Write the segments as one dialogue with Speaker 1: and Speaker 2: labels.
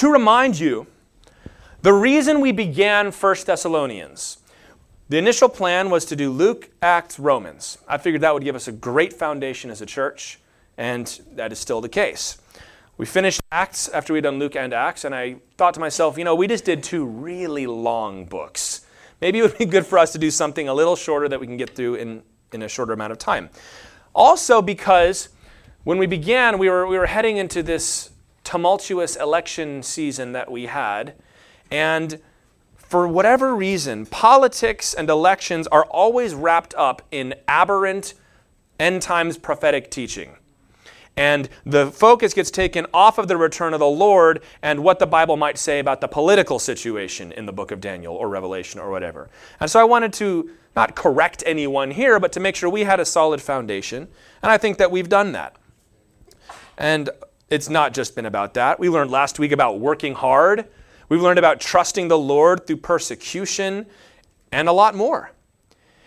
Speaker 1: to remind you, the reason we began 1 Thessalonians, the initial plan was to do Luke, Acts, Romans. I figured that would give us a great foundation as a church, and that is still the case. We finished Acts after we'd done Luke and Acts, and I thought to myself, you know, we just did two really long books. Maybe it would be good for us to do something a little shorter that we can get through in, in a shorter amount of time. Also, because when we began, we were, we were heading into this tumultuous election season that we had, and for whatever reason, politics and elections are always wrapped up in aberrant end times prophetic teaching. And the focus gets taken off of the return of the Lord and what the Bible might say about the political situation in the book of Daniel or Revelation or whatever. And so I wanted to not correct anyone here, but to make sure we had a solid foundation. And I think that we've done that. And it's not just been about that. We learned last week about working hard. We've learned about trusting the Lord through persecution and a lot more.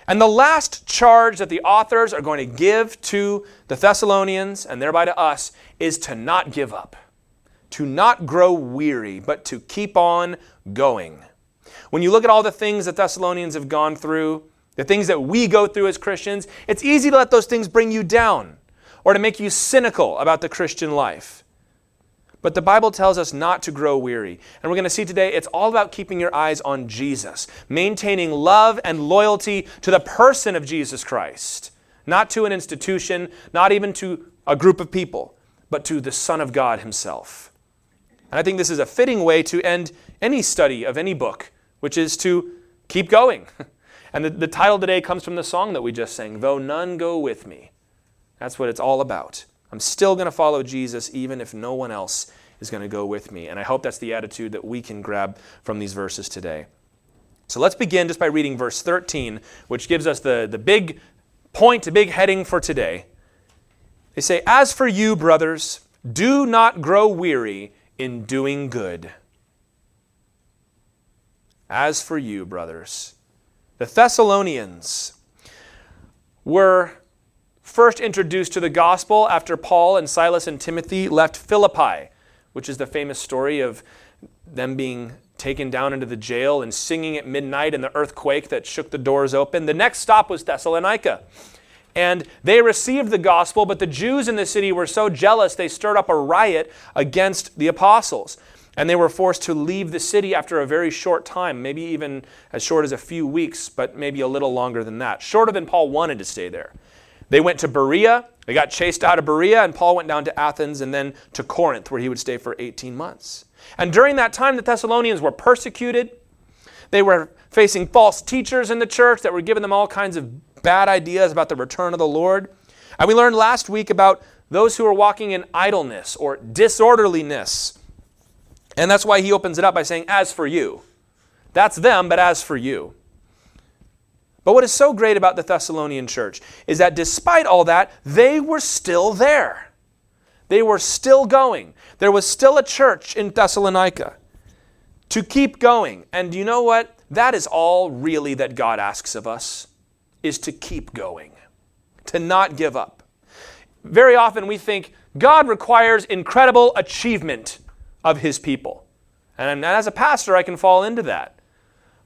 Speaker 1: And the last charge that the authors are going to give to the Thessalonians and thereby to us is to not give up, to not grow weary, but to keep on going. When you look at all the things that Thessalonians have gone through, the things that we go through as Christians, it's easy to let those things bring you down or to make you cynical about the Christian life. But the Bible tells us not to grow weary. And we're going to see today it's all about keeping your eyes on Jesus, maintaining love and loyalty to the person of Jesus Christ, not to an institution, not even to a group of people, but to the Son of God Himself. And I think this is a fitting way to end any study of any book, which is to keep going. And the, the title today comes from the song that we just sang, Though None Go With Me. That's what it's all about. I'm still going to follow Jesus even if no one else is going to go with me. And I hope that's the attitude that we can grab from these verses today. So let's begin just by reading verse 13, which gives us the, the big point, the big heading for today. They say, As for you, brothers, do not grow weary in doing good. As for you, brothers, the Thessalonians were first introduced to the gospel after Paul and Silas and Timothy left Philippi, which is the famous story of them being taken down into the jail and singing at midnight and the earthquake that shook the doors open. The next stop was Thessalonica. And they received the gospel, but the Jews in the city were so jealous they stirred up a riot against the apostles. And they were forced to leave the city after a very short time, maybe even as short as a few weeks, but maybe a little longer than that, shorter than Paul wanted to stay there. They went to Berea. They got chased out of Berea, and Paul went down to Athens and then to Corinth, where he would stay for 18 months. And during that time, the Thessalonians were persecuted. They were facing false teachers in the church that were giving them all kinds of bad ideas about the return of the Lord. And we learned last week about those who are walking in idleness or disorderliness. And that's why he opens it up by saying, As for you. That's them, but as for you. But what is so great about the Thessalonian church is that despite all that, they were still there. They were still going. There was still a church in Thessalonica to keep going. And you know what? That is all really that God asks of us is to keep going, to not give up. Very often we think God requires incredible achievement of his people. And as a pastor, I can fall into that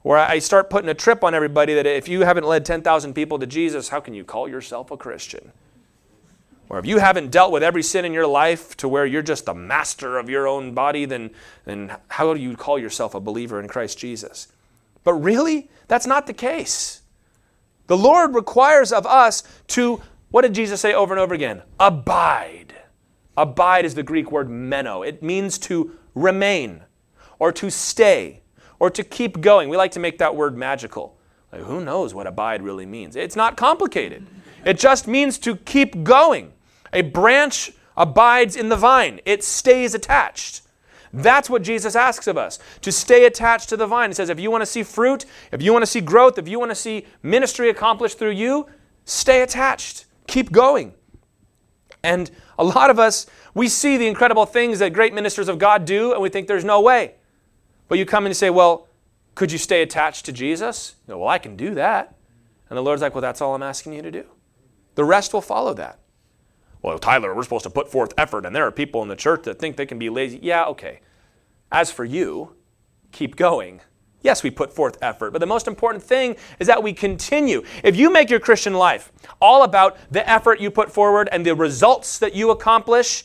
Speaker 1: where I start putting a trip on everybody that if you haven't led 10,000 people to Jesus, how can you call yourself a Christian? Or if you haven't dealt with every sin in your life to where you're just the master of your own body, then, then how do you call yourself a believer in Christ Jesus? But really, that's not the case. The Lord requires of us to, what did Jesus say over and over again? Abide. Abide is the Greek word meno. It means to remain or to stay or to keep going. We like to make that word magical. Like, who knows what abide really means? It's not complicated. It just means to keep going. A branch abides in the vine, it stays attached. That's what Jesus asks of us to stay attached to the vine. He says, if you want to see fruit, if you want to see growth, if you want to see ministry accomplished through you, stay attached. Keep going. And a lot of us, we see the incredible things that great ministers of God do, and we think there's no way. But you come and say, well, could you stay attached to Jesus? You well, I can do that. And the Lord's like, well, that's all I'm asking you to do. The rest will follow that. Well, Tyler, we're supposed to put forth effort, and there are people in the church that think they can be lazy. Yeah, okay. As for you, keep going. Yes, we put forth effort, but the most important thing is that we continue. If you make your Christian life all about the effort you put forward and the results that you accomplish,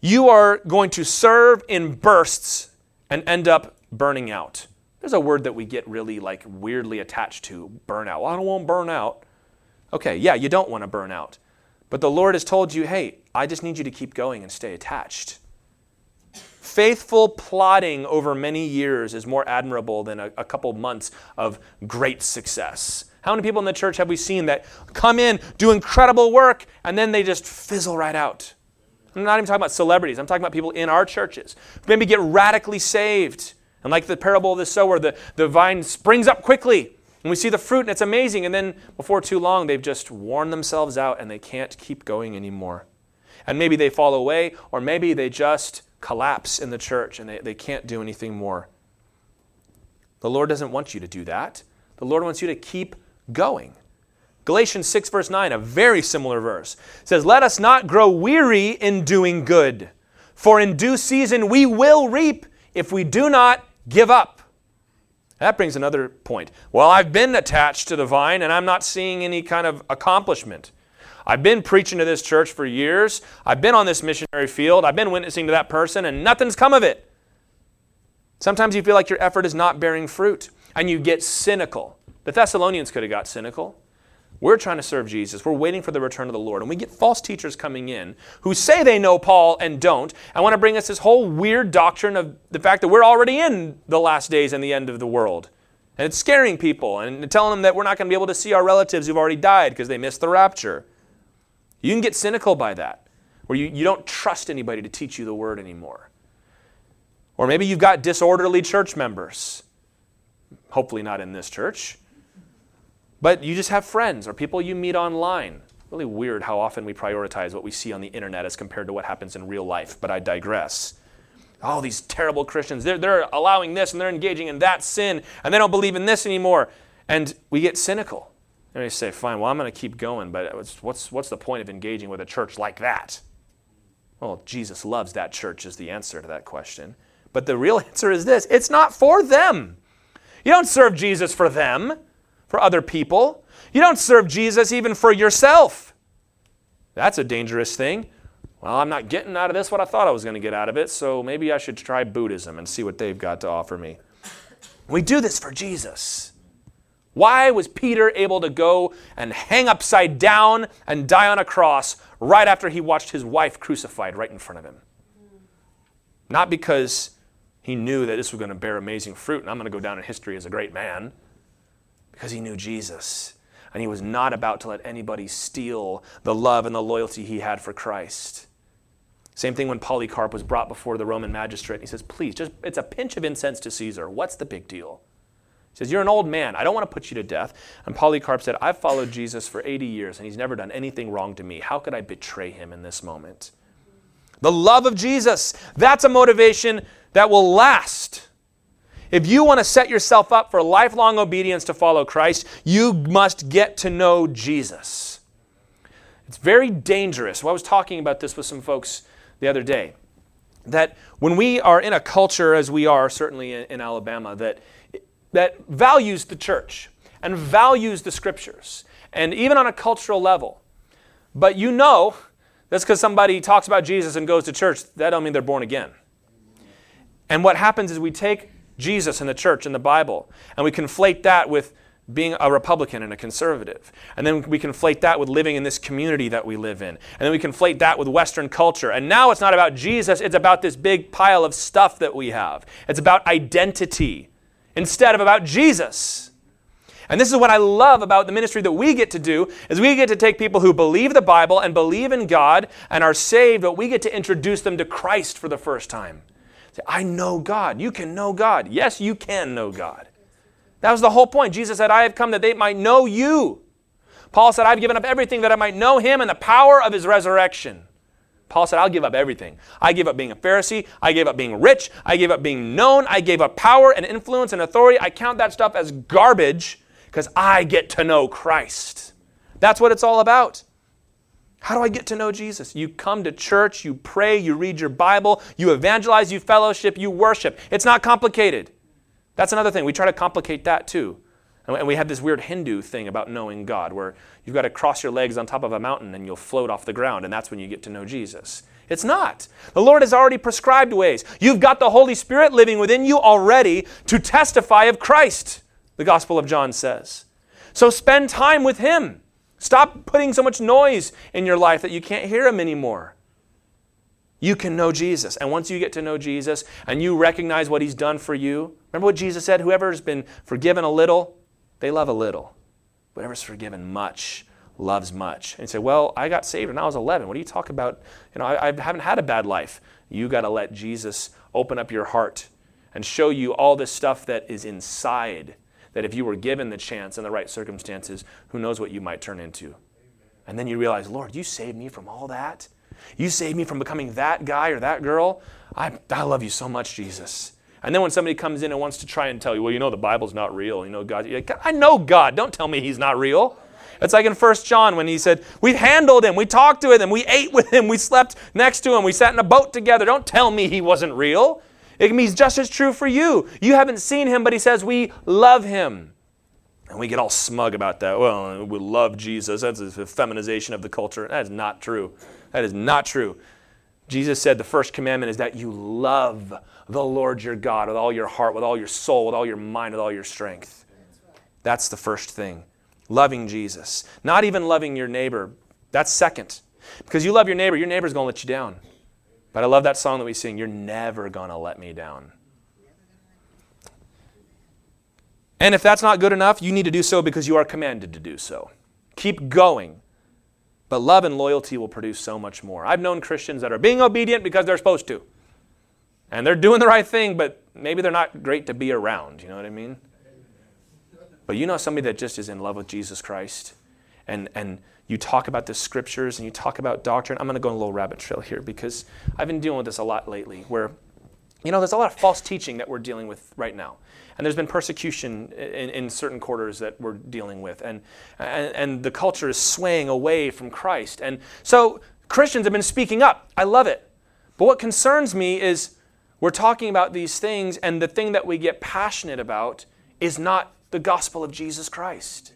Speaker 1: you are going to serve in bursts and end up burning out. There's a word that we get really like weirdly attached to burnout. Well, I don't want to burn out. Okay, yeah, you don't want to burn out. But the Lord has told you, hey, I just need you to keep going and stay attached. Faithful plodding over many years is more admirable than a, a couple months of great success. How many people in the church have we seen that come in, do incredible work, and then they just fizzle right out? I'm not even talking about celebrities. I'm talking about people in our churches. Maybe get radically saved. And like the parable of the sower, the, the vine springs up quickly. And we see the fruit, and it's amazing. And then before too long, they've just worn themselves out and they can't keep going anymore. And maybe they fall away, or maybe they just collapse in the church and they, they can't do anything more. The Lord doesn't want you to do that. The Lord wants you to keep going. Galatians 6, verse 9, a very similar verse, says, Let us not grow weary in doing good, for in due season we will reap if we do not give up. That brings another point. Well, I've been attached to the vine and I'm not seeing any kind of accomplishment. I've been preaching to this church for years. I've been on this missionary field. I've been witnessing to that person and nothing's come of it. Sometimes you feel like your effort is not bearing fruit and you get cynical. The Thessalonians could have got cynical. We're trying to serve Jesus. We're waiting for the return of the Lord. And we get false teachers coming in who say they know Paul and don't, I want to bring us this whole weird doctrine of the fact that we're already in the last days and the end of the world. And it's scaring people and telling them that we're not going to be able to see our relatives who've already died because they missed the rapture. You can get cynical by that, where you, you don't trust anybody to teach you the word anymore. Or maybe you've got disorderly church members. Hopefully, not in this church but you just have friends or people you meet online. Really weird how often we prioritize what we see on the internet as compared to what happens in real life, but I digress. All these terrible Christians, they're, they're allowing this and they're engaging in that sin and they don't believe in this anymore. And we get cynical. And we say, fine, well, I'm going to keep going, but what's, what's the point of engaging with a church like that? Well, Jesus loves that church, is the answer to that question. But the real answer is this it's not for them. You don't serve Jesus for them for other people. You don't serve Jesus even for yourself. That's a dangerous thing. Well, I'm not getting out of this what I thought I was going to get out of it, so maybe I should try Buddhism and see what they've got to offer me. We do this for Jesus. Why was Peter able to go and hang upside down and die on a cross right after he watched his wife crucified right in front of him? Not because he knew that this was going to bear amazing fruit and I'm going to go down in history as a great man because he knew Jesus. And he was not about to let anybody steal the love and the loyalty he had for Christ. Same thing when Polycarp was brought before the Roman magistrate. He says, Please, just it's a pinch of incense to Caesar. What's the big deal? He says, You're an old man. I don't want to put you to death. And Polycarp said, I've followed Jesus for 80 years and he's never done anything wrong to me. How could I betray him in this moment? The love of Jesus, that's a motivation that will last. If you want to set yourself up for lifelong obedience to follow Christ, you must get to know Jesus. It's very dangerous. Well, I was talking about this with some folks the other day. That when we are in a culture, as we are certainly in, in Alabama, that, that values the church and values the scriptures, and even on a cultural level, but you know that's because somebody talks about Jesus and goes to church, that don't mean they're born again. And what happens is we take Jesus and the church and the Bible. And we conflate that with being a Republican and a conservative. And then we conflate that with living in this community that we live in. And then we conflate that with Western culture. And now it's not about Jesus, it's about this big pile of stuff that we have. It's about identity instead of about Jesus. And this is what I love about the ministry that we get to do is we get to take people who believe the Bible and believe in God and are saved, but we get to introduce them to Christ for the first time. Say, I know God. You can know God. Yes, you can know God. That was the whole point. Jesus said, I have come that they might know you. Paul said, I've given up everything that I might know him and the power of his resurrection. Paul said, I'll give up everything. I gave up being a Pharisee. I gave up being rich. I gave up being known. I gave up power and influence and authority. I count that stuff as garbage because I get to know Christ. That's what it's all about. How do I get to know Jesus? You come to church, you pray, you read your Bible, you evangelize, you fellowship, you worship. It's not complicated. That's another thing. We try to complicate that too. And we have this weird Hindu thing about knowing God, where you've got to cross your legs on top of a mountain and you'll float off the ground, and that's when you get to know Jesus. It's not. The Lord has already prescribed ways. You've got the Holy Spirit living within you already to testify of Christ, the Gospel of John says. So spend time with Him. Stop putting so much noise in your life that you can't hear Him anymore. You can know Jesus. And once you get to know Jesus and you recognize what He's done for you, remember what Jesus said? Whoever has been forgiven a little, they love a little. Whatever's forgiven much loves much. And say, Well, I got saved when I was 11. What do you talk about? You know, I, I haven't had a bad life. You got to let Jesus open up your heart and show you all this stuff that is inside. That if you were given the chance and the right circumstances, who knows what you might turn into. And then you realize, Lord, you saved me from all that. You saved me from becoming that guy or that girl. I, I love you so much, Jesus. And then when somebody comes in and wants to try and tell you, well, you know, the Bible's not real. You know, God, like, I know God. Don't tell me he's not real. It's like in 1 John when he said, We've handled him, we talked to him, we ate with him, we slept next to him, we sat in a boat together. Don't tell me he wasn't real. It can means just as true for you. You haven't seen him, but he says, We love him. And we get all smug about that. Well, we love Jesus. That's a feminization of the culture. That is not true. That is not true. Jesus said the first commandment is that you love the Lord your God with all your heart, with all your soul, with all your mind, with all your strength. That's the first thing. Loving Jesus. Not even loving your neighbor. That's second. Because you love your neighbor, your neighbor's going to let you down. But I love that song that we sing, You're never to let me down. And if that's not good enough, you need to do so because you are commanded to do so. Keep going. But love and loyalty will produce so much more. I've known Christians that are being obedient because they're supposed to. And they're doing the right thing, but maybe they're not great to be around. You know what I mean? But you know somebody that just is in love with Jesus Christ, and, and you talk about the scriptures and you talk about doctrine. I'm going to go on a little rabbit trail here because I've been dealing with this a lot lately where, you know, there's a lot of false teaching that we're dealing with right now. And there's been persecution in, in certain quarters that we're dealing with. And, and, and the culture is swaying away from Christ. And so Christians have been speaking up. I love it. But what concerns me is we're talking about these things, and the thing that we get passionate about is not the gospel of Jesus Christ.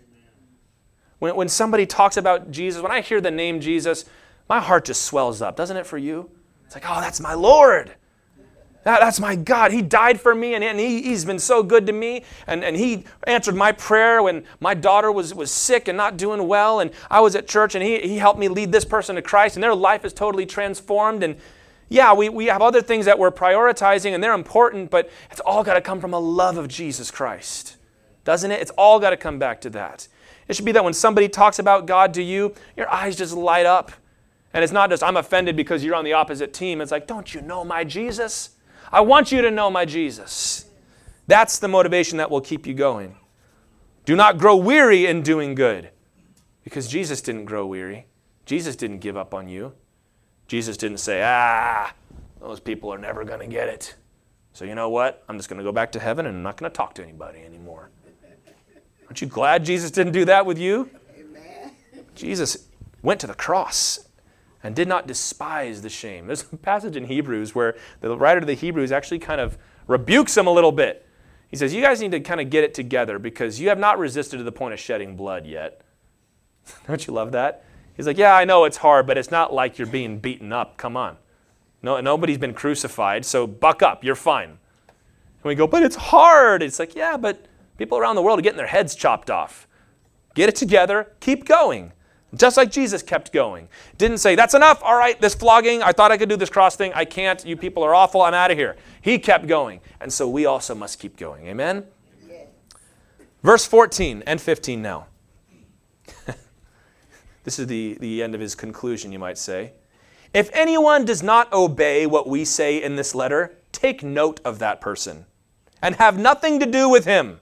Speaker 1: When, when somebody talks about Jesus, when I hear the name Jesus, my heart just swells up, doesn't it for you? It's like, oh, that's my Lord. That, that's my God. He died for me, and, and he, has been so good to me. And, and He answered my prayer when my daughter was, was sick and not doing well. And I was at church, and he, he helped me lead this person to Christ, and their life is totally transformed. And yeah, we, we have other things that we're prioritizing and they're important, but it's all got to come from a love of Jesus Christ. Doesn't it? It's all got to come back to that. It should be that when somebody talks about God to you, your eyes just light up. And it's not just, I'm offended because you're on the opposite team. It's like, don't you know my Jesus? I want you to know my Jesus. That's the motivation that will keep you going. Do not grow weary in doing good because Jesus didn't grow weary. Jesus didn't give up on you. Jesus didn't say, ah, those people are never going to get it. So you know what? I'm just going to go back to heaven and I'm not going to talk to anybody anymore. Aren't you glad Jesus didn't do that with you? Amen. Jesus went to the cross and did not despise the shame. There's a passage in Hebrews where the writer of the Hebrews actually kind of rebukes him a little bit. He says, You guys need to kind of get it together because you have not resisted to the point of shedding blood yet. Don't you love that? He's like, Yeah, I know it's hard, but it's not like you're being beaten up. Come on. No, nobody's been crucified, so buck up. You're fine. And we go, But it's hard. It's like, Yeah, but people around the world are getting their heads chopped off. Get it together. Keep going. Just like Jesus kept going. Didn't say, That's enough. All right, this flogging. I thought I could do this cross thing. I can't. You people are awful. I'm out of here. He kept going. And so we also must keep going. Amen? Verse 14 and 15 now. This is the, the end of his conclusion, you might say. If anyone does not obey what we say in this letter, take note of that person and have nothing to do with him,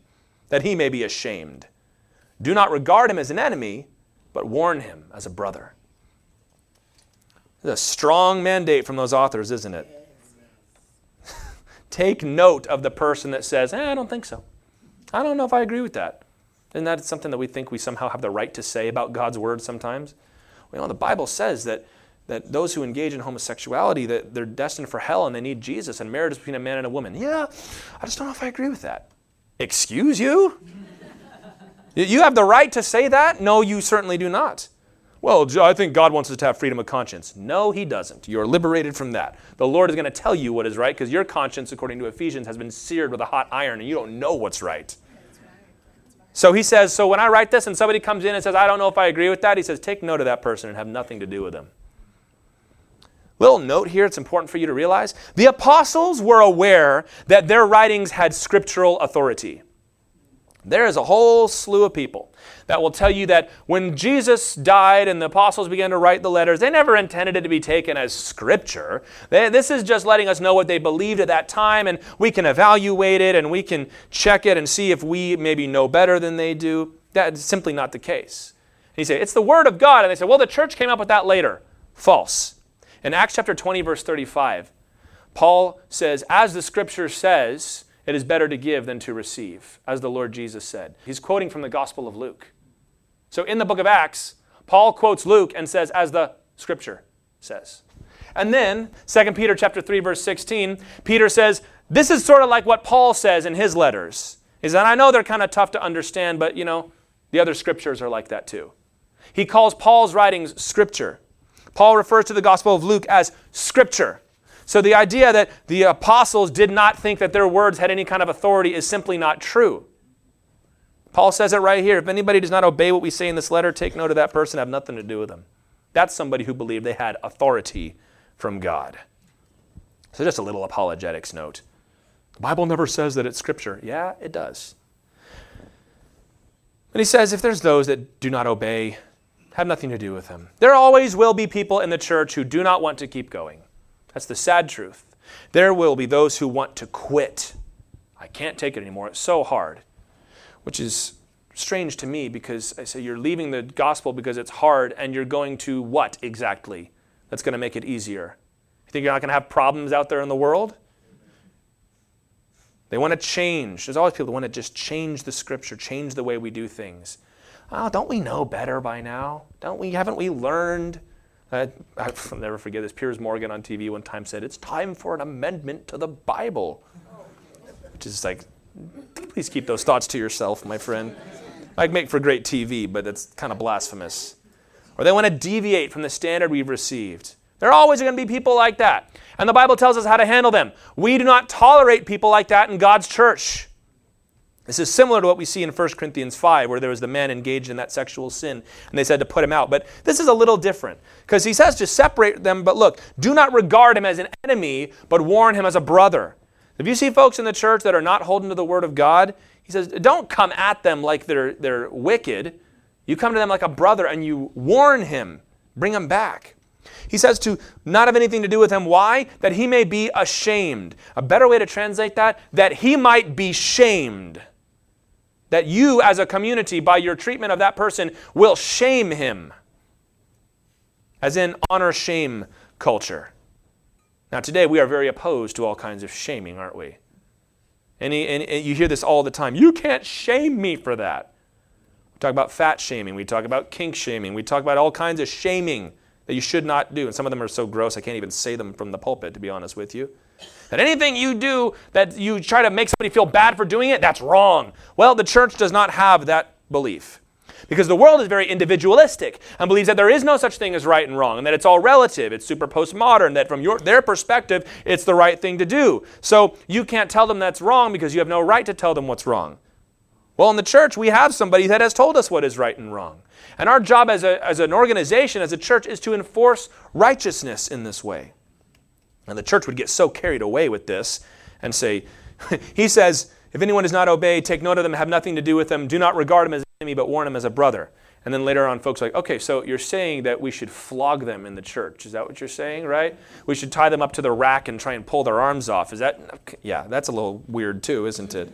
Speaker 1: that he may be ashamed. Do not regard him as an enemy, but warn him as a brother. It's a strong mandate from those authors, isn't it? take note of the person that says, eh, I don't think so. I don't know if I agree with that. Isn't that something that we think we somehow have the right to say about God's word sometimes? You know, the Bible says that, that those who engage in homosexuality, that they're destined for hell and they need Jesus, and marriage is between a man and a woman. Yeah, I just don't know if I agree with that. Excuse you? you have the right to say that? No, you certainly do not. Well, I think God wants us to have freedom of conscience. No, He doesn't. You're liberated from that. The Lord is going to tell you what is right because your conscience, according to Ephesians, has been seared with a hot iron and you don't know what's right. So he says, so when I write this and somebody comes in and says, I don't know if I agree with that, he says, take note of that person and have nothing to do with them. Little note here, it's important for you to realize the apostles were aware that their writings had scriptural authority. There is a whole slew of people that will tell you that when Jesus died and the apostles began to write the letters, they never intended it to be taken as scripture. They, this is just letting us know what they believed at that time, and we can evaluate it and we can check it and see if we maybe know better than they do. That's simply not the case. And you say, it's the Word of God. And they say, well, the church came up with that later. False. In Acts chapter 20, verse 35, Paul says, as the scripture says, it is better to give than to receive, as the Lord Jesus said. He's quoting from the Gospel of Luke. So in the book of Acts, Paul quotes Luke and says, as the scripture says. And then, 2 Peter chapter 3, verse 16, Peter says, this is sort of like what Paul says in his letters. Is that I know they're kind of tough to understand, but you know, the other scriptures are like that too. He calls Paul's writings scripture. Paul refers to the Gospel of Luke as scripture. So the idea that the apostles did not think that their words had any kind of authority is simply not true. Paul says it right here. If anybody does not obey what we say in this letter, take note of that person, have nothing to do with them. That's somebody who believed they had authority from God. So just a little apologetics note. The Bible never says that it's scripture. Yeah, it does. And he says if there's those that do not obey, have nothing to do with them. There always will be people in the church who do not want to keep going. That's the sad truth. There will be those who want to quit. I can't take it anymore. It's so hard. Which is strange to me because I say you're leaving the gospel because it's hard and you're going to what exactly that's going to make it easier? You think you're not going to have problems out there in the world? They want to change. There's always people that want to just change the scripture, change the way we do things. Oh, don't we know better by now? Don't we? Haven't we learned? I, will never forget this. Piers Morgan on TV one time said, It's time for an amendment to the Bible. Which is like, please keep those thoughts to yourself, my friend. Might make for great TV, but it's kind of blasphemous. Or they want to deviate from the standard we've received. There are always going to be people like that. And the Bible tells us how to handle them. We do not tolerate people like that in God's church. This is similar to what we see in 1 Corinthians 5, where there was the man engaged in that sexual sin, and they said to put him out. But this is a little different, because he says to separate them, but look, do not regard him as an enemy, but warn him as a brother. If you see folks in the church that are not holding to the word of God, he says, don't come at them like they're, they're wicked. You come to them like a brother and you warn him, bring him back. He says to not have anything to do with him. Why? That he may be ashamed. A better way to translate that, that he might be shamed that you as a community, by your treatment of that person, will shame him. As in honor shame culture. Now, today we are very opposed to all kinds of shaming, aren't we? And, and, and you hear this all the time. You can't shame me for that. We talk about fat shaming. We talk about kink shaming. We talk about all kinds of shaming that you should not do. And some of them are so gross, I can't even say them from the pulpit, to be honest with you. That anything you do that you try to make somebody feel bad for doing it, that's wrong. Well, the church does not have that belief. Because the world is very individualistic and believes that there is no such thing as right and wrong and that it's all relative. It's super postmodern, that from your, their perspective, it's the right thing to do. So you can't tell them that's wrong because you have no right to tell them what's wrong. Well, in the church, we have somebody that has told us what is right and wrong. And our job as, a, as an organization, as a church, is to enforce righteousness in this way. And the church would get so carried away with this and say, He says, if anyone does not obey, take note of them, have nothing to do with them, do not regard him as an enemy, but warn him as a brother. And then later on, folks are like, okay, so you're saying that we should flog them in the church. Is that what you're saying, right? We should tie them up to the rack and try and pull their arms off. Is that, yeah, that's a little weird too, isn't it?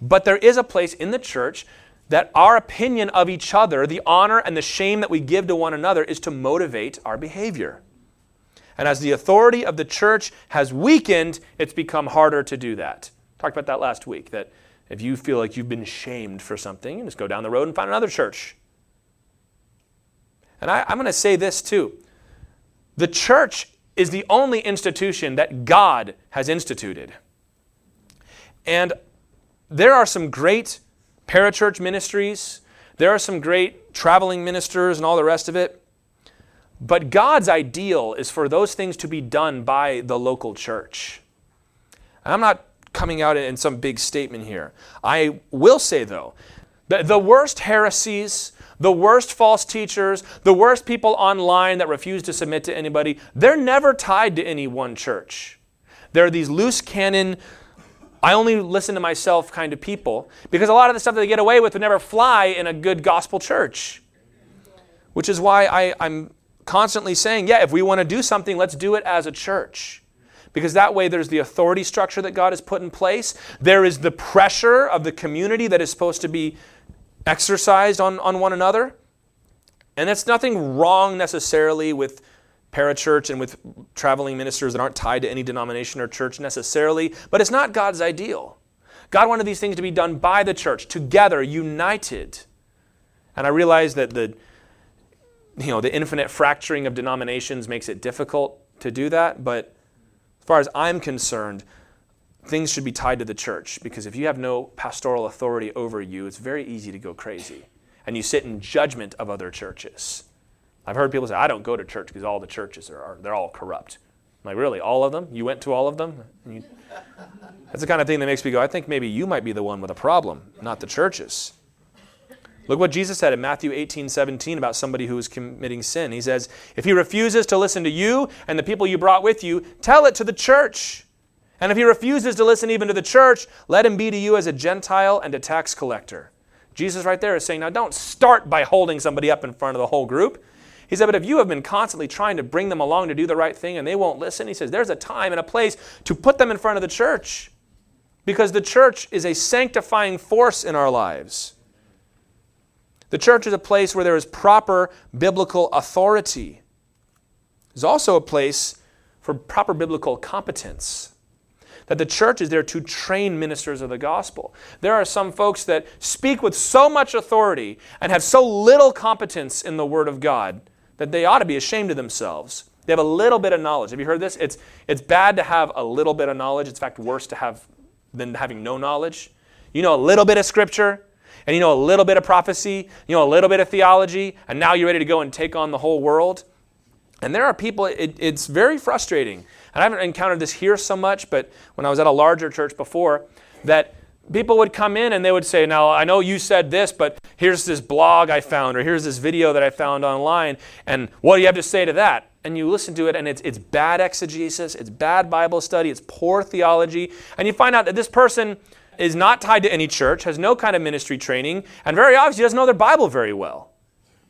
Speaker 1: But there is a place in the church that our opinion of each other, the honor and the shame that we give to one another, is to motivate our behavior. And as the authority of the church has weakened, it's become harder to do that. Talked about that last week, that if you feel like you've been shamed for something, you just go down the road and find another church. And I, I'm going to say this too the church is the only institution that God has instituted. And there are some great parachurch ministries, there are some great traveling ministers, and all the rest of it. But God's ideal is for those things to be done by the local church. I'm not coming out in some big statement here. I will say, though, that the worst heresies, the worst false teachers, the worst people online that refuse to submit to anybody, they're never tied to any one church. There are these loose cannon, I only listen to myself kind of people because a lot of the stuff that they get away with would never fly in a good gospel church. Which is why I, I'm constantly saying, yeah, if we want to do something, let's do it as a church because that way there's the authority structure that God has put in place. There is the pressure of the community that is supposed to be exercised on, on one another. And that's nothing wrong necessarily with parachurch and with traveling ministers that aren't tied to any denomination or church necessarily, but it's not God's ideal. God wanted these things to be done by the church, together, united. And I realize that the, you know, the infinite fracturing of denominations makes it difficult to do that, but as far as I'm concerned, things should be tied to the church because if you have no pastoral authority over you, it's very easy to go crazy. And you sit in judgment of other churches. I've heard people say, I don't go to church because all the churches are, they're all corrupt. I'm like, really? All of them? You went to all of them? You... That's the kind of thing that makes me go, I think maybe you might be the one with a problem, not the churches. Look what Jesus said in Matthew 18, 17 about somebody who is committing sin. He says, If he refuses to listen to you and the people you brought with you, tell it to the church. And if he refuses to listen even to the church, let him be to you as a Gentile and a tax collector. Jesus, right there, is saying, Now don't start by holding somebody up in front of the whole group. He said, But if you have been constantly trying to bring them along to do the right thing and they won't listen, he says, There's a time and a place to put them in front of the church. Because the church is a sanctifying force in our lives. The church is a place where there is proper biblical authority. It's also a place for proper biblical competence. That the church is there to train ministers of the gospel. There are some folks that speak with so much authority and have so little competence in the Word of God that they ought to be ashamed of themselves. They have a little bit of knowledge. Have you heard this? It's, it's bad to have a little bit of knowledge. It's in fact worse to have than having no knowledge. You know a little bit of scripture, and you know a little bit of prophecy, you know a little bit of theology, and now you're ready to go and take on the whole world. And there are people, it, it's very frustrating. And I haven't encountered this here so much, but when I was at a larger church before, that people would come in and they would say, Now, I know you said this, but here's this blog I found, or here's this video that I found online, and what do you have to say to that? And you listen to it, and it's, it's bad exegesis, it's bad Bible study, it's poor theology, and you find out that this person is not tied to any church, has no kind of ministry training, and very obviously doesn't know their Bible very well.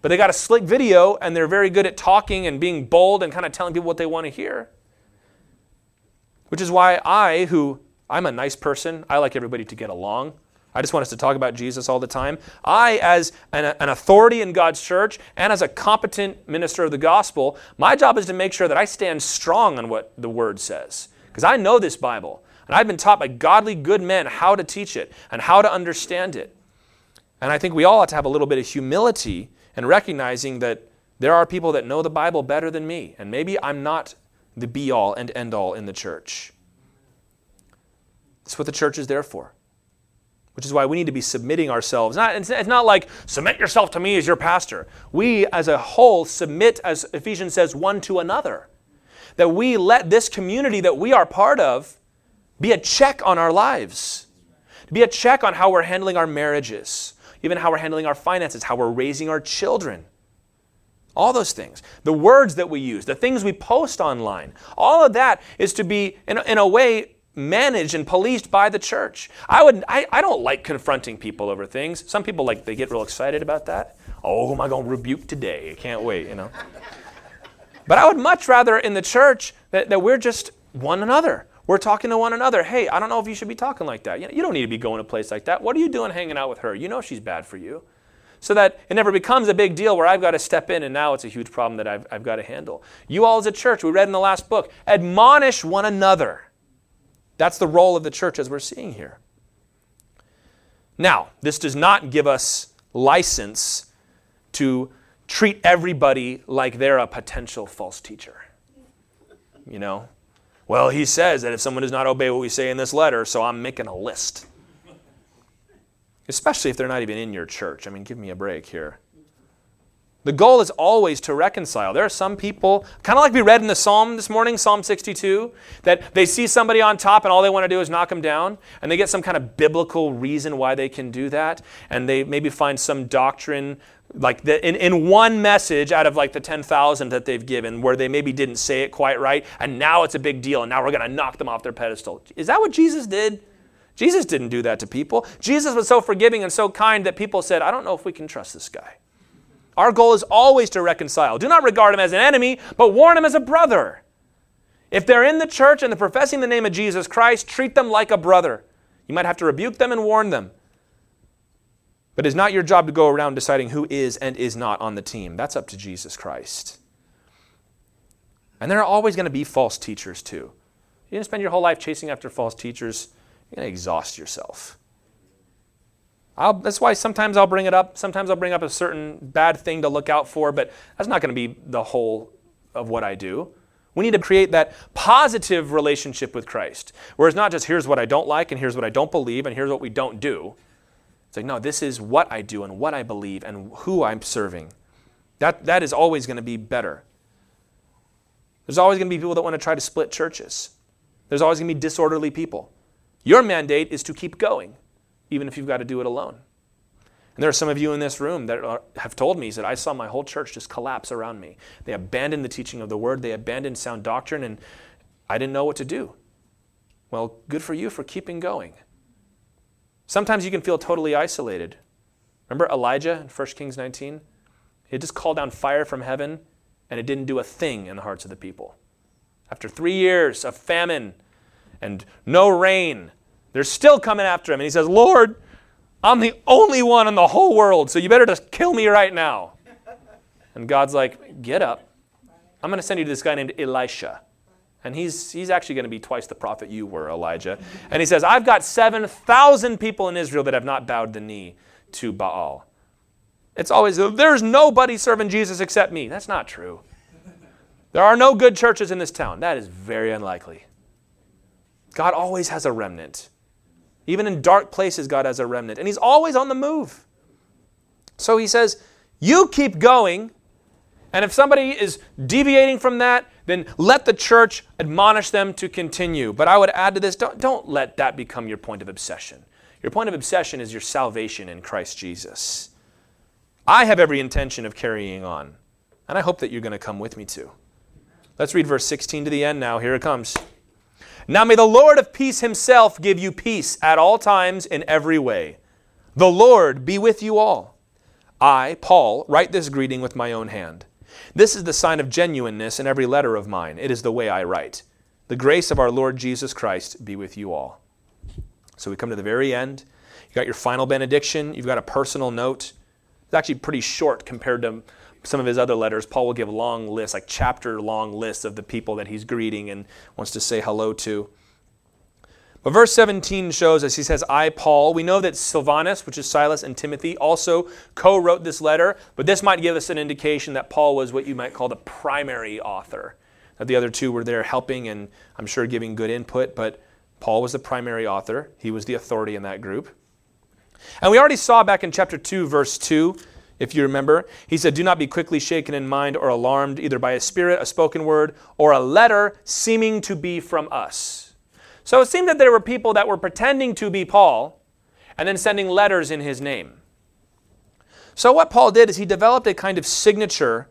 Speaker 1: But they got a slick video and they're very good at talking and being bold and kind of telling people what they want to hear. Which is why I, who I'm a nice person, I like everybody to get along. I just want us to talk about Jesus all the time. I, as an, an, authority in God's church and as a competent minister of the gospel, my job is to make sure that I stand strong on what the word says. Because I know this Bible. And I've been taught by godly, good men how to teach it and how to understand it. And I think we all ought to have a little bit of humility in recognizing that there are people that know the Bible better than me. And maybe I'm not the be all and end all in the church. That's what the church is there for. Which is why we need to be submitting ourselves. Not, it's, it's not like submit yourself to me as your pastor. We as a whole submit, as Ephesians says, one to another. That we let this community that we are part of be a check on our lives, to be a check on how we're handling our marriages, even how we're handling our finances, how we're raising our children. All those things. The words that we use, the things we post online, all of that is to be, in a, in a way, managed and policed by the church. I, would, I, I don't like confronting people over things. Some people, like, they get real excited about that. Oh, am I going to rebuke today? I can't wait, you know. but I would much rather in the church that, that we're just one another. We're talking to one another. Hey, I don't know if you should be talking like that. You don't need to be going to a place like that. What are you doing hanging out with her? You know she's bad for you. So that it never becomes a big deal where I've got to step in and now it's a huge problem that I've, I've got to handle. You all as a church, we read in the last book, admonish one another. That's the role of the church as we're seeing here. Now, this does not give us license to treat everybody like they're a potential false teacher. You know? Well, he says that if someone does not obey what we say in this letter, so I'm making a list. Especially if they're not even in your church. I mean, give me a break here. The goal is always to reconcile. There are some people, kind of like we read in the Psalm this morning, Psalm 62, that they see somebody on top and all they want to do is knock them down, and they get some kind of biblical reason why they can do that, and they maybe find some doctrine like the, in, in one message out of like the 10,000 that they've given where they maybe didn't say it quite right, and now it's a big deal, and now we're going to knock them off their pedestal. Is that what Jesus did? Jesus didn't do that to people. Jesus was so forgiving and so kind that people said, I don't know if we can trust this guy. Our goal is always to reconcile. Do not regard him as an enemy, but warn him as a brother. If they're in the church and they're professing the name of Jesus Christ, treat them like a brother. You might have to rebuke them and warn them. But it's not your job to go around deciding who is and is not on the team. That's up to Jesus Christ. And there are always going to be false teachers too. You're going to spend your whole life chasing after false teachers, you're going to exhaust yourself. I'll, that's why sometimes I'll bring it up. Sometimes I'll bring up a certain bad thing to look out for, but that's not going to be the whole of what I do. We need to create that positive relationship with Christ, where it's not just here's what I don't like and here's what I don't believe and here's what we don't do. It's like, no, this is what I do and what I believe and who I'm serving. That, that is always going to be better. There's always going to be people that want to try to split churches. There's always going to be disorderly people. Your mandate is to keep going even if you've got to do it alone. And there are some of you in this room that are, have told me that I saw my whole church just collapse around me. They abandoned the teaching of the word, they abandoned sound doctrine, and I didn't know what to do. Well, good for you for keeping going. Sometimes you can feel totally isolated. Remember Elijah in 1 Kings 19? He just called down fire from heaven, and it didn't do a thing in the hearts of the people. After three years of famine and no rain, they're still coming after him. And he says, Lord, I'm the only one in the whole world, so you better just kill me right now. And God's like, Get up. I'm going to send you to this guy named Elisha. And he's, he's actually going to be twice the prophet you were, Elijah. And he says, I've got 7,000 people in Israel that have not bowed the knee to Baal. It's always, there's nobody serving Jesus except me. That's not true. There are no good churches in this town. That is very unlikely. God always has a remnant. Even in dark places, God has a remnant, and He's always on the move. So He says, You keep going, and if somebody is deviating from that, then let the church admonish them to continue. But I would add to this don't, don't let that become your point of obsession. Your point of obsession is your salvation in Christ Jesus. I have every intention of carrying on, and I hope that you're going to come with me too. Let's read verse 16 to the end now. Here it comes. Now may the Lord of peace himself give you peace at all times in every way. The Lord be with you all. I, Paul, write this greeting with my own hand. This is the sign of genuineness in every letter of mine. It is the way I write. The grace of our Lord Jesus Christ be with you all. So we come to the very end. You got your final benediction. You've got a personal note. It's actually pretty short compared to some of his other letters, Paul will give long lists, like chapter long lists of the people that he's greeting and wants to say hello to. But verse 17 shows us, he says, I, Paul. We know that Silvanus, which is Silas, and Timothy also co wrote this letter, but this might give us an indication that Paul was what you might call the primary author. That the other two were there helping and I'm sure giving good input, but Paul was the primary author. He was the authority in that group. And we already saw back in chapter 2, verse 2, if you remember. He said, Do not be quickly shaken in mind or alarmed, either by a spirit, a spoken word, or a letter seeming to be from us. So it seemed that there were people that were pretending to be Paul and then sending letters in his name. So what Paul did is he developed a kind of signature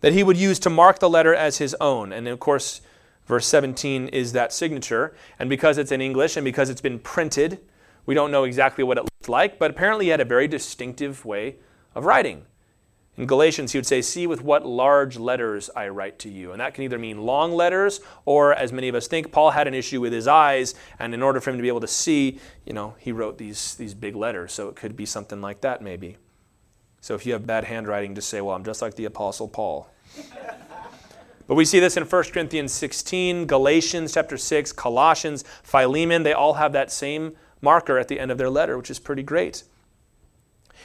Speaker 1: that he would use to mark the letter as his own. And of course, verse 17 is that signature. And because it's in English and because it's been printed, we don't know exactly what it looked like, but apparently he had a very distinctive way of writing. In Galatians, he would say, See with what large letters I write to you. And that can either mean long letters, or as many of us think, Paul had an issue with his eyes, and in order for him to be able to see, you know, he wrote these, these big letters. So it could be something like that, maybe. So if you have bad handwriting, just say, Well, I'm just like the Apostle Paul. but we see this in 1 Corinthians 16, Galatians chapter 6, Colossians, Philemon. They all have that same marker at the end of their letter, which is pretty great.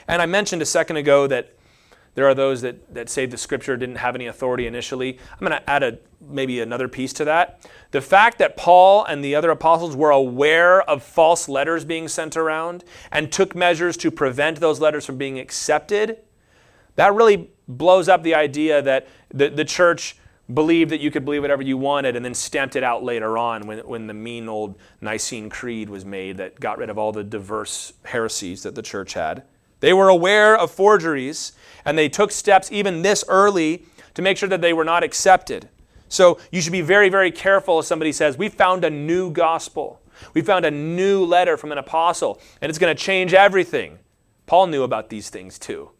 Speaker 1: And I mentioned a second ago that There are those that, that say the scripture didn't have any authority initially. I'm going to add a, maybe another piece to that. The fact that Paul and the other apostles were aware of false letters being sent around and took measures to prevent those letters from being accepted, that really blows up the idea that the, the church believed that you could believe whatever you wanted and then stamped it out later on when, when the mean old Nicene Creed was made that got rid of all the diverse heresies that the church had. They were aware of forgeries and they took steps even this early to make sure that they were not accepted. So you should be very, very careful if somebody says, We found a new gospel. We found a new letter from an apostle, and it's going to change everything. Paul knew about these things too.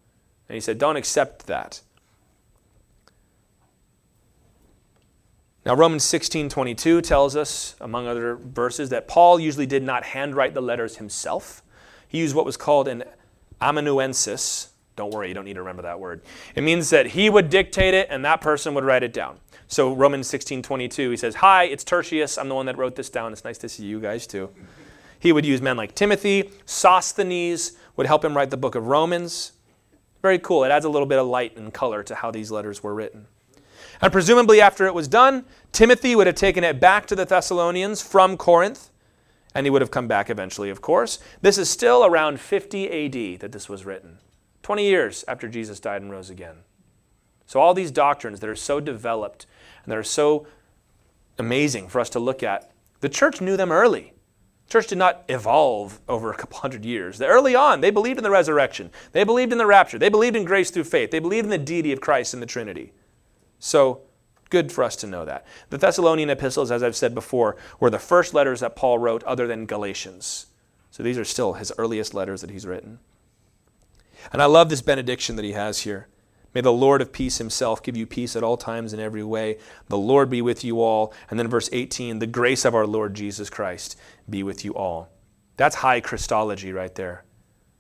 Speaker 1: And he said, Don't accept that. Now, Romans 16 22 tells us, among other verses, that Paul usually did not handwrite the letters himself. He used what was called an amanuensis. Don't worry, you don't need to remember that word. It means that he would dictate it and that person would write it down. So, Romans 16 22, he says, Hi, it's Tertius. I'm the one that wrote this down. It's nice to see you guys too. He would use men like Timothy. Sosthenes would help him write the book of Romans. Very cool. It adds a little bit of light and color to how these letters were written. And presumably, after it was done, Timothy would have taken it back to the Thessalonians from Corinth, and he would have come back eventually, of course. This is still around 50 AD that this was written, 20 years after Jesus died and rose again. So, all these doctrines that are so developed and that are so amazing for us to look at, the church knew them early. The church did not evolve over a couple hundred years. Early on, they believed in the resurrection. They believed in the rapture. They believed in grace through faith. They believed in the deity of Christ and the Trinity. So, good for us to know that. The Thessalonian epistles, as I've said before, were the first letters that Paul wrote other than Galatians. So, these are still his earliest letters that he's written. And I love this benediction that he has here. May the Lord of peace himself give you peace at all times in every way. The Lord be with you all. And then verse 18, the grace of our Lord Jesus Christ be with you all. That's high Christology right there.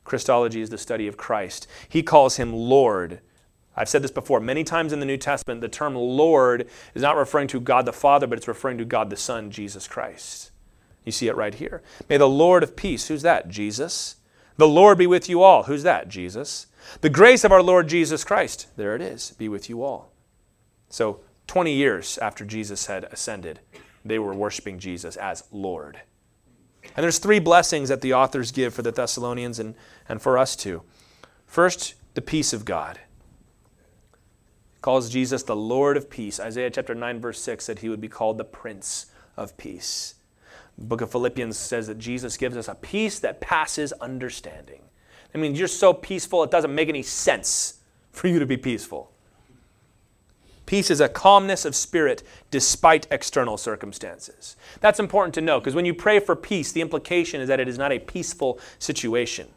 Speaker 1: Christology is the study of Christ. He calls him Lord I've said this before many times in the New Testament. The term Lord is not referring to God the Father, but it's referring to God the Son, Jesus Christ. You see it right here. May the Lord of peace, who's that? Jesus. The Lord be with you all. Who's that? Jesus. The grace of our Lord Jesus Christ, there it is, be with you all. So, 20 years after Jesus had ascended, they were worshiping Jesus as Lord. And there's three blessings that the authors give for the Thessalonians and, and for us too. First, the peace of God calls Jesus the Lord of peace. Isaiah chapter 9, verse 6 said he would be called the Prince of Peace. The book of Philippians says that Jesus gives us a peace that passes understanding. I mean, you're so peaceful, it doesn't make any sense for you to be peaceful. Peace is a calmness of spirit despite external circumstances. That's important to know because when you pray for peace, the implication is that it is not a peaceful situation.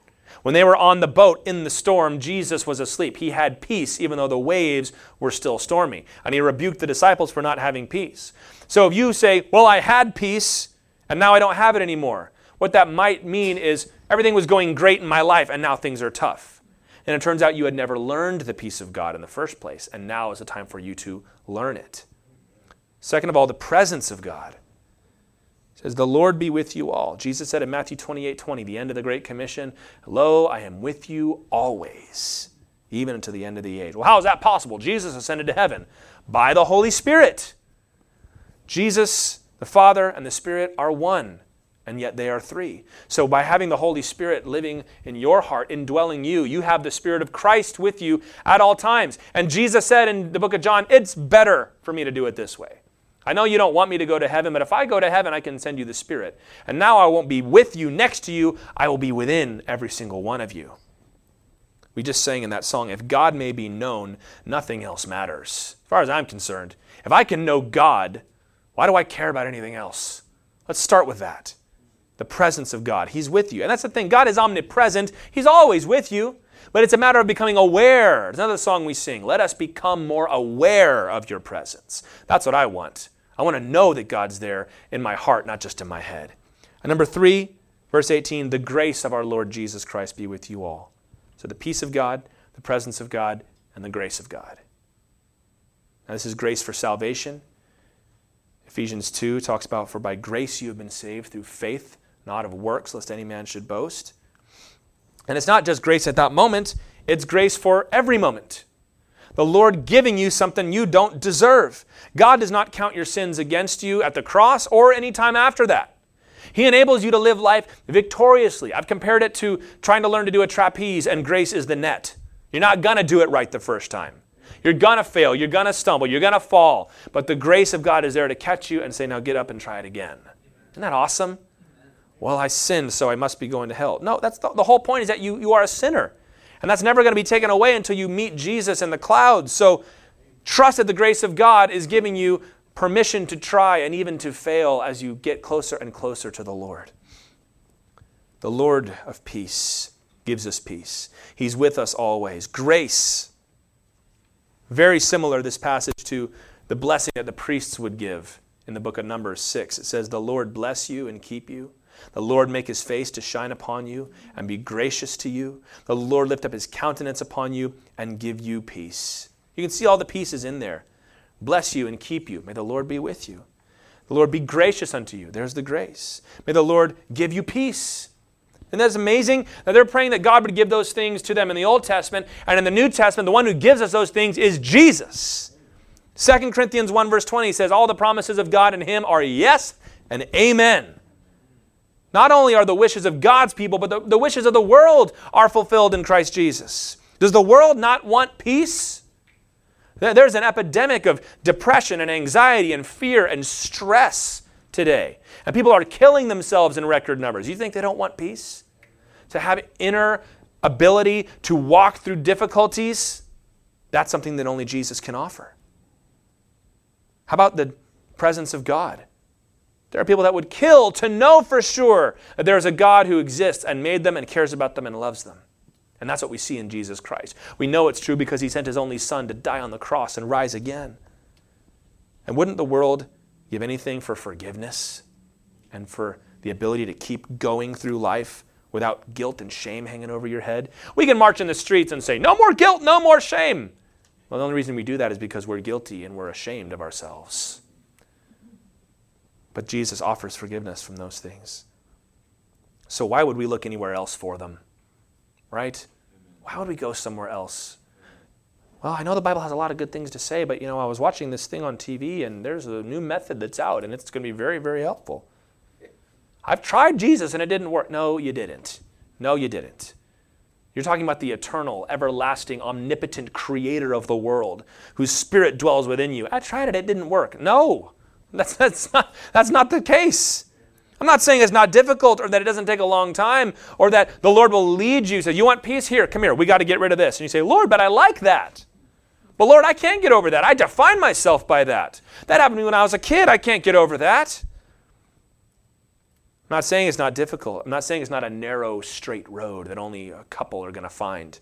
Speaker 1: When they were on the boat in the storm, Jesus was asleep. He had peace, even though the waves were still stormy. And he rebuked the disciples for not having peace. So if you say, Well, I had peace, and now I don't have it anymore, what that might mean is everything was going great in my life, and now things are tough. And it turns out you had never learned the peace of God in the first place, and now is the time for you to learn it. Second of all, the presence of God says, The Lord be with you all. Jesus said in Matthew 28 20, the end of the Great Commission, Lo, I am with you always, even unto the end of the age. Well, how is that possible? Jesus ascended to heaven by the Holy Spirit. Jesus, the Father, and the Spirit are one, and yet they are three. So, by having the Holy Spirit living in your heart, indwelling you, you have the Spirit of Christ with you at all times. And Jesus said in the book of John, It's better for me to do it this way. I know you don't want me to go to heaven, but if I go to heaven, I can send you the Spirit. And now I won't be with you, next to you, I will be within every single one of you. We just sang in that song, if God may be known, nothing else matters. As far as I'm concerned, if I can know God, why do I care about anything else? Let's start with that. The presence of God. He's with you. And that's the thing God is omnipresent, He's always with you. But it's a matter of becoming aware. It's another song we sing. Let us become more aware of your presence. That's what I want. I want to know that God's there in my heart, not just in my head. And number three, verse 18, the grace of our Lord Jesus Christ be with you all. So the peace of God, the presence of God, and the grace of God. Now, this is grace for salvation. Ephesians 2 talks about, For by grace you have been saved through faith, not of works, lest any man should boast. And it's not just grace at that moment, it's grace for every moment. The Lord giving you something you don't deserve. God does not count your sins against you at the cross or any time after that. He enables you to live life victoriously. I've compared it to trying to learn to do a trapeze, and grace is the net. You're not going to do it right the first time. You're going to fail. You're going to stumble. You're going to fall. But the grace of God is there to catch you and say, now get up and try it again. Isn't that awesome? Well, I sinned, so I must be going to hell. No, that's the, the whole point is that you, you are a sinner. And that's never going to be taken away until you meet Jesus in the clouds. So trust that the grace of God is giving you permission to try and even to fail as you get closer and closer to the Lord. The Lord of peace gives us peace. He's with us always. Grace. Very similar, this passage, to the blessing that the priests would give in the book of Numbers 6. It says, The Lord bless you and keep you. The Lord make his face to shine upon you and be gracious to you. The Lord lift up his countenance upon you and give you peace. You can see all the pieces in there. Bless you and keep you. May the Lord be with you. The Lord be gracious unto you. There's the grace. May the Lord give you peace. And that's amazing that they're praying that God would give those things to them in the Old Testament. And in the New Testament, the one who gives us those things is Jesus. 2 Corinthians 1, verse 20 says, All the promises of God in Him are yes and amen. Not only are the wishes of God's people, but the, the wishes of the world are fulfilled in Christ Jesus. Does the world not want peace? There's an epidemic of depression and anxiety and fear and stress today. And people are killing themselves in record numbers. You think they don't want peace? To have inner ability to walk through difficulties? That's something that only Jesus can offer. How about the presence of God? There are people that would kill to know for sure that there is a God who exists and made them and cares about them and loves them. And that's what we see in Jesus Christ. We know it's true because he sent his only son to die on the cross and rise again. And wouldn't the world give anything for forgiveness and for the ability to keep going through life without guilt and shame hanging over your head? We can march in the streets and say, No more guilt, no more shame. Well, the only reason we do that is because we're guilty and we're ashamed of ourselves. But Jesus offers forgiveness from those things. So why would we look anywhere else for them? Right? Why would we go somewhere else? Well, I know the Bible has a lot of good things to say, but you know, I was watching this thing on TV and there's a new method that's out and it's going to be very, very helpful. I've tried Jesus and it didn't work. No, you didn't. No, you didn't. You're talking about the eternal, everlasting, omnipotent creator of the world whose spirit dwells within you. I tried it, it didn't work. No. That's, that's, not, that's not the case. I'm not saying it's not difficult or that it doesn't take a long time or that the Lord will lead you. Say, you want peace? Here, come here. We got to get rid of this. And you say, Lord, but I like that. But Lord, I can't get over that. I define myself by that. That happened to me when I was a kid. I can't get over that. I'm not saying it's not difficult. I'm not saying it's not a narrow, straight road that only a couple are going to find.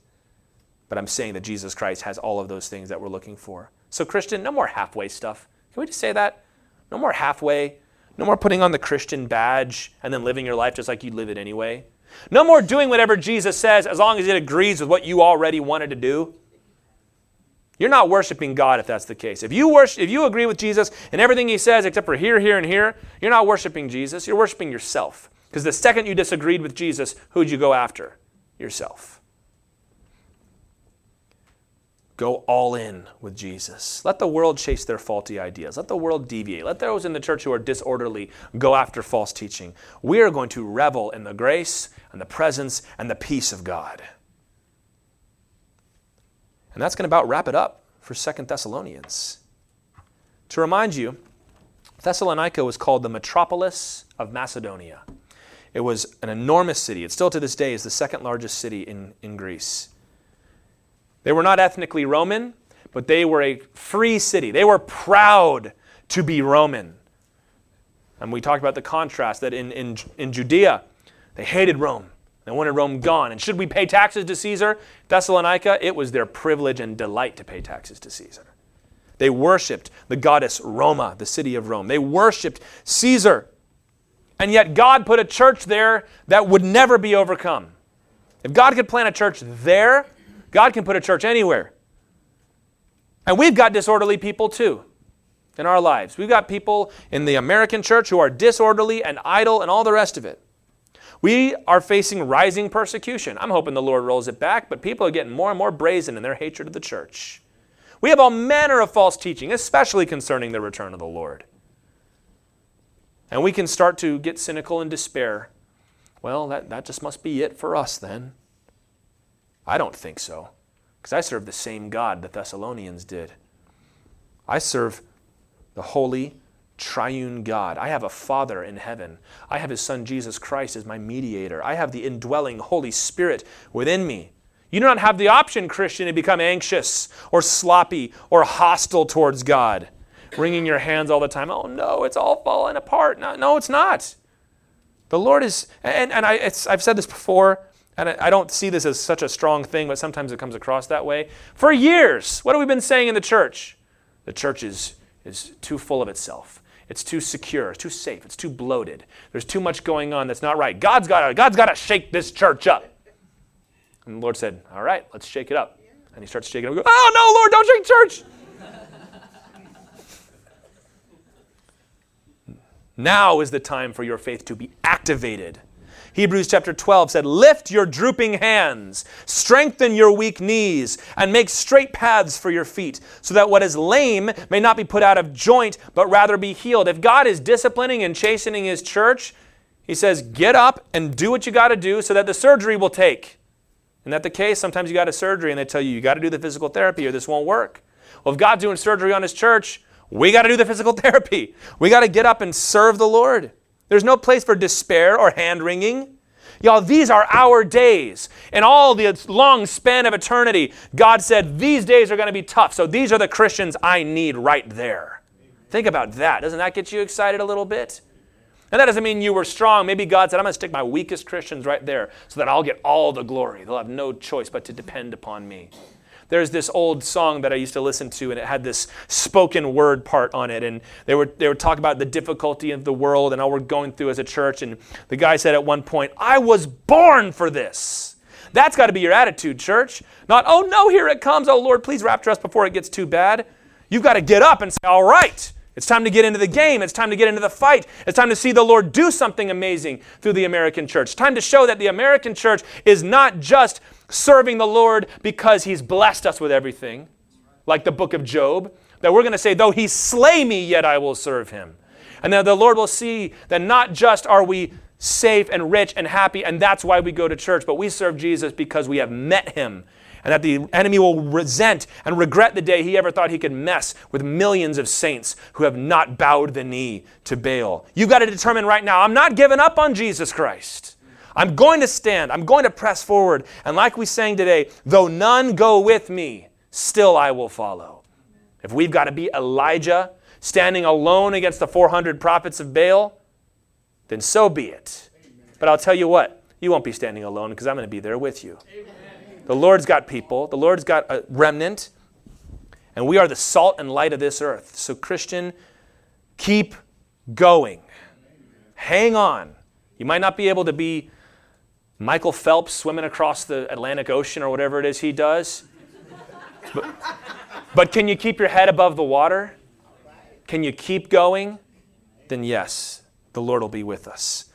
Speaker 1: But I'm saying that Jesus Christ has all of those things that we're looking for. So, Christian, no more halfway stuff. Can we just say that? No more halfway. No more putting on the Christian badge and then living your life just like you'd live it anyway. No more doing whatever Jesus says as long as it agrees with what you already wanted to do. You're not worshiping God if that's the case. If you worship, if you agree with Jesus and everything he says except for here, here, and here, you're not worshiping Jesus. You're worshiping yourself. Because the second you disagreed with Jesus, who'd you go after? Yourself. Go all in with Jesus. Let the world chase their faulty ideas. Let the world deviate. Let those in the church who are disorderly go after false teaching. We are going to revel in the grace and the presence and the peace of God. And that's going to about wrap it up for Second Thessalonians. To remind you, Thessalonica was called the metropolis of Macedonia. It was an enormous city. It still to this day is the second largest city in, in Greece. They were not ethnically Roman, but they were a free city. They were proud to be Roman. And we talked about the contrast that in, in, in Judea, they hated Rome. They wanted Rome gone. And should we pay taxes to Caesar? Thessalonica, it was their privilege and delight to pay taxes to Caesar. They worshiped the goddess Roma, the city of Rome. They worshiped Caesar. And yet God put a church there that would never be overcome. If God could plant a church there, God can put a church anywhere. And we've got disorderly people too in our lives. We've got people in the American church who are disorderly and idle and all the rest of it. We are facing rising persecution. I'm hoping the Lord rolls it back, but people are getting more and more brazen in their hatred of the church. We have all manner of false teaching, especially concerning the return of the Lord. And we can start to get cynical and despair. Well, that, that just must be it for us then. I don't think so, because I serve the same God the Thessalonians did. I serve the holy, triune God. I have a Father in heaven. I have His Son Jesus Christ as my mediator. I have the indwelling Holy Spirit within me. You do not have the option, Christian, to become anxious or sloppy or hostile towards God, wringing your hands all the time. Oh no, it's all falling apart. No, no it's not. The Lord is, and, and I, I've said this before, and I don't see this as such a strong thing, but sometimes it comes across that way. For years, what have we been saying in the church? The church is, is too full of itself. It's too secure. It's too safe. It's too bloated. There's too much going on that's not right. God's got God's got to shake this church up. And the Lord said, All right, let's shake it up. And he starts shaking it up. oh, no, Lord, don't shake church. now is the time for your faith to be activated. Hebrews chapter 12 said, Lift your drooping hands, strengthen your weak knees, and make straight paths for your feet, so that what is lame may not be put out of joint, but rather be healed. If God is disciplining and chastening his church, he says, Get up and do what you got to do so that the surgery will take. Isn't that the case? Sometimes you got a surgery and they tell you, you got to do the physical therapy or this won't work. Well, if God's doing surgery on his church, we got to do the physical therapy. We got to get up and serve the Lord. There's no place for despair or hand wringing. Y'all, these are our days. In all the long span of eternity, God said, These days are going to be tough. So these are the Christians I need right there. Think about that. Doesn't that get you excited a little bit? And that doesn't mean you were strong. Maybe God said, I'm going to stick my weakest Christians right there so that I'll get all the glory. They'll have no choice but to depend upon me. There's this old song that I used to listen to, and it had this spoken word part on it. And they were, they would talk about the difficulty of the world and all we're going through as a church. And the guy said at one point, I was born for this. That's got to be your attitude, church. Not, oh no, here it comes. Oh Lord, please rapture us before it gets too bad. You've got to get up and say, all right, it's time to get into the game. It's time to get into the fight. It's time to see the Lord do something amazing through the American church. It's time to show that the American church is not just serving the Lord because he's blessed us with everything, like the book of Job, that we're going to say, though he slay me, yet I will serve him. And then the Lord will see that not just are we safe and rich and happy, and that's why we go to church, but we serve Jesus because we have met him. And that the enemy will resent and regret the day he ever thought he could mess with millions of saints who have not bowed the knee to Baal. You've got to determine right now I'm not giving up on Jesus Christ. I'm going to stand. I'm going to press forward. And like we sang today, though none go with me, still I will follow. If we've got to be Elijah standing alone against the 400 prophets of Baal, then so be it. But I'll tell you what, you won't be standing alone because I'm going to be there with you. The Lord's got people, the Lord's got a remnant, and we are the salt and light of this earth. So, Christian, keep going. Hang on. You might not be able to be Michael Phelps swimming across the Atlantic Ocean or whatever it is he does. But, but can you keep your head above the water? Can you keep going? Then yes, the Lord will be with us.